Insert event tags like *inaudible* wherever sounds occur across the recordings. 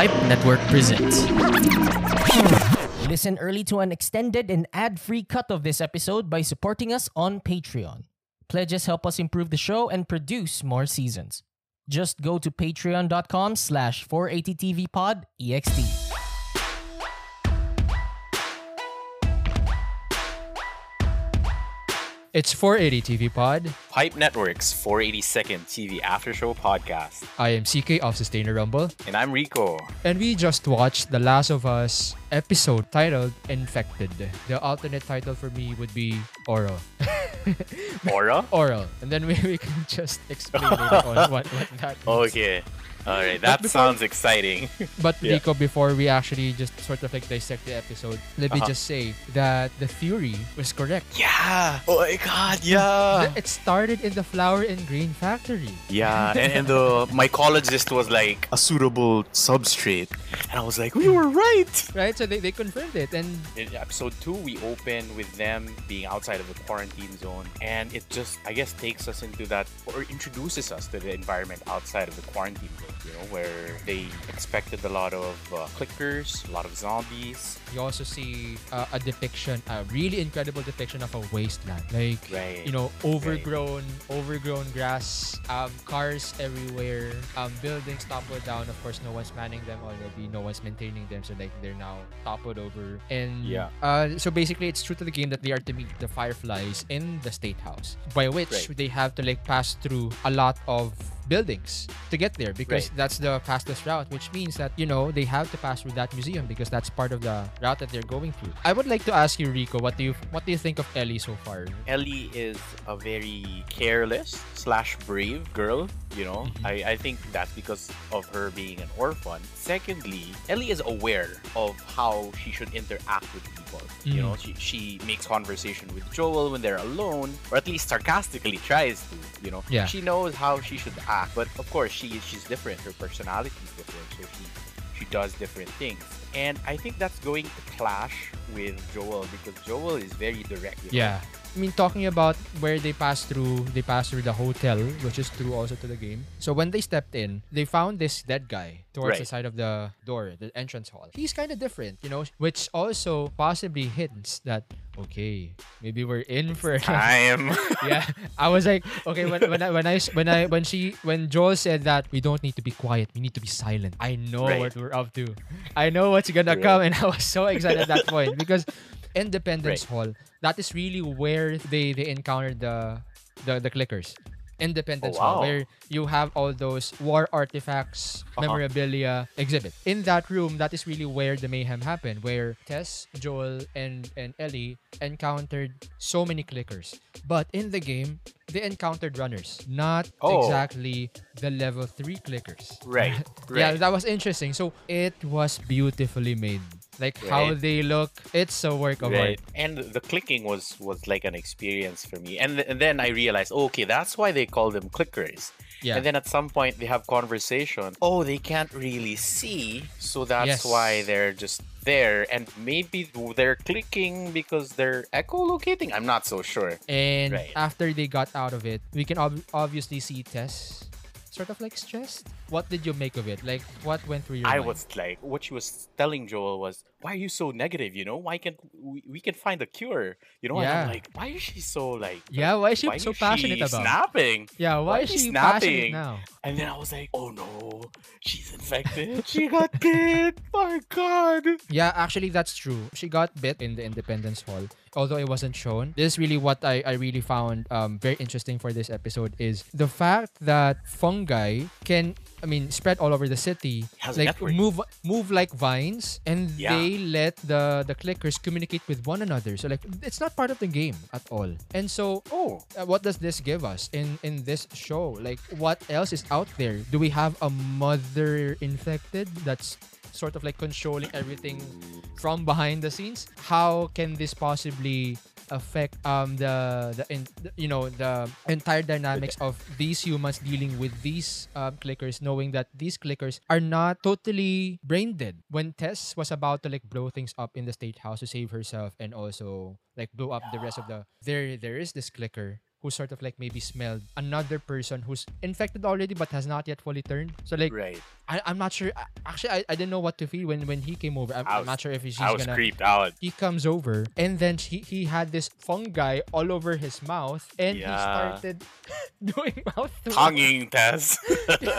Pipe Network presents. Listen early to an extended and ad-free cut of this episode by supporting us on Patreon. Pledges help us improve the show and produce more seasons. Just go to patreon.com slash 480tvpod.ext. It's 480 TV Pod. Pipe Network's 482nd TV After Show podcast. I am CK of Sustainer Rumble, And I'm Rico. and we just watched The Last of Us episode titled Infected. The alternate title for me would be Oral. Aura? *laughs* Oral. And then we, we can just explain on what, what that *laughs* means. Okay. Alright, that before- sounds exciting. *laughs* But Yeah. Rico, before we actually just sort of like dissect the episode, let me Uh-huh. just say that the theory was correct. yeah! Oh my god, yeah! It started in the flour and grain factory. Yeah, and, and the *laughs* mycologist was like a suitable substrate. And I was like, we were right! Right? So they, they confirmed it. And In episode 2, we open with them being outside of the quarantine zone. And it just, I guess, takes us into that, or introduces us to the environment outside of the quarantine zone, you know, where they expected a lot of uh, clickers, a lot of zombies. you also see uh, a depiction, a really incredible depiction of a wasteland. Like, Right. you know, overgrown, overgrown grass, um, cars everywhere, um, buildings toppled down. Of course, no one's manning them already. No one's maintaining them, so like they're now toppled over. And Yeah. uh, so basically, it's true to the game that they are to meet the fireflies in the state house, by which Right. they have to like pass through a lot of buildings to get there because Right. that's the fastest route which means that you know they have to pass through that museum because that's part of the route that they're going through i would like to ask you rico what do you what do you think of ellie so far Ellie is a very careless slash brave girl. You know, Mhm. I, I think that's because of her being an orphan. Secondly, Ellie is aware of how she should interact with people. You Mhm. know, she, she makes conversation with Joel when they're alone, or at least sarcastically tries to. You know, Yeah. she knows how she should act, but of course she she's different. Her personality is different, so she she does different things. And I think that's going to clash with Joel because Joel is very direct. you know? I mean, talking about where they pass through, they pass through the hotel, which is true also to the game. So when they stepped in, they found this dead guy towards the side of the door, the entrance hall. He's kind of different, you know, which also possibly hints that okay, maybe we're in for a *laughs* time. *laughs* yeah i was like okay when, when i when i when i when she when joel said that we don't need to be quiet we need to be silent i know Right. what we're up to i know what's gonna Right. come and i was so excited at that point because independence Right. hall that is really where they they encountered the the, the clickers independence Oh, hall where you have all those war artifacts Uh-huh. memorabilia exhibit in that room that is really where the mayhem happened where tess joel and and ellie encountered so many clickers but in the game they encountered runners not Oh. exactly the level 3 clickers right. *laughs* yeah that was interesting so it was beautifully made like how they look it's a work of Right. art And the clicking was was like an experience for me. And, th- and then I realized, oh, okay, that's why they call them clickers. yeah And then at some point they have conversation. Oh, they can't really see, so that's Yes. why they're just there. And maybe they're clicking because they're echolocating. I'm not so sure. And Right. after they got out of it, we can ob- obviously see Tess sort of like stressed. What did you make of it? Like, what went through your I mind? was like, what she was telling Joel was, why are you so negative? You know, why can't we, we can find a cure? You know, Yeah. I'm like, why is she so like? Yeah, why is she why so is passionate she about? snapping? yeah, why, why is she snapping? now? And then I was like, oh no, she's infected. *laughs* she got bit. My God. Yeah, actually, that's true. She got bit in the Independence Hall, although it wasn't shown. This is really what I, I really found um, very interesting for this episode is the fact that fungi can, I mean, spread all over the city, like move move like vines, and Yeah. they let the the clickers communicate with one another. So like, it's not part of the game at all. And so Oh, uh, what does this give us in in this show like what else is out there do we have a mother infected that's sort of like controlling everything from behind the scenes how can this possibly affect um the the, in, you know the entire dynamics of these humans dealing with these um, clickers knowing that these clickers are not totally brain dead. When tess was about to like blow things up in the state house to save herself and also like blow up the rest of the there there is this clicker who sort of like maybe smelled another person who's infected already but has not yet fully turned. So like Right. I, I'm not sure. Actually, I, I didn't know what to feel when when he came over. I'm, I I'm not sure if he's I was gonna. creeped out. He comes over and then he, he had this fungi all over his mouth and he started *laughs* doing mouth to Tonguing Tess. *laughs*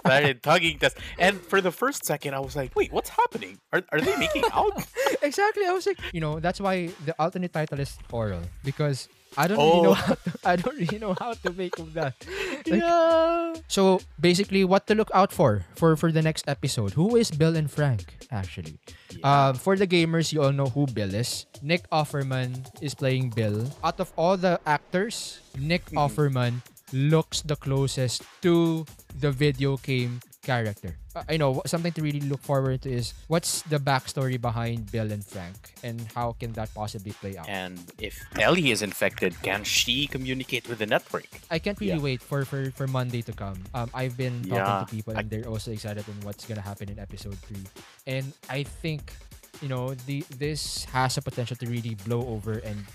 Started tonguing Tess. And for the first second, I was like, wait, what's happening? Are, are they making out? *laughs* exactly. I was like, you know, that's why the alternate title is oral because I don't really know Oh. how to, I don't really know how to make of that. *laughs* yeah. So basically, what to look out for for for the next episode? Who is Bill and Frank actually? Um, for the gamers, you all know who Bill is. Nick Offerman is playing Bill. Out of all the actors, Nick Mhm. Offerman looks the closest to the video game character. Uh, I know something to really look forward to is what's the backstory behind Bill and Frank, and how can that possibly play out? And if Ellie is infected, can she communicate with the network? I can't really Yeah. wait for, for for Monday to come. Um, I've been talking Yeah, to people and they're also excited on what's gonna happen in episode three. And I think, you know, the this has a potential to really blow over and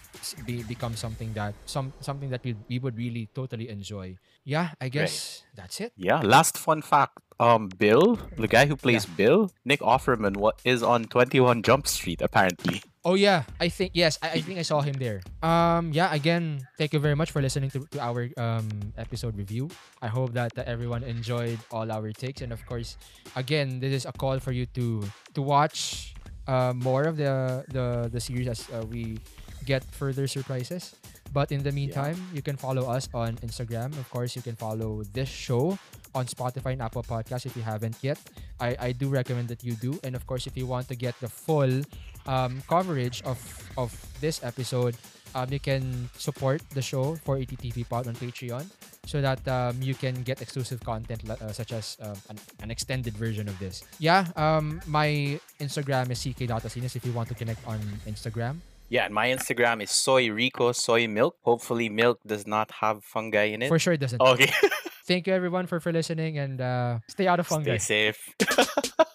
be, become something that some something that we, we would really totally enjoy. Yeah, I guess that's it. Yeah. Last fun fact. Um, Bill, the guy who plays Bill, Nick Offerman, what is on Twenty One Jump Street apparently. Oh yeah, I think yes, I, I think I saw him there. Um, yeah. Again, thank you very much for listening to, to our um episode review. I hope that uh, everyone enjoyed all our takes, and of course, again, this is a call for you to to watch uh, more of the the the series as uh, we get further surprises. But in the meantime, you can follow us on Instagram. Of course, you can follow this show on Spotify and Apple Podcasts if you haven't yet. I, I do recommend that you do. And of course, if you want to get the full um, coverage of of this episode, um, you can support the show for ATTV Pod on Patreon so that um, you can get exclusive content uh, such as um, an, an extended version of this. Yeah, um, my Instagram is ck.asinas if you want to connect on Instagram. Yeah, and my Instagram is soy rico soy milk. Hopefully, milk does not have fungi in it. For sure, it doesn't. Okay. *laughs* Thank you everyone for, for listening and uh, stay out of fungi. Stay safe. *laughs*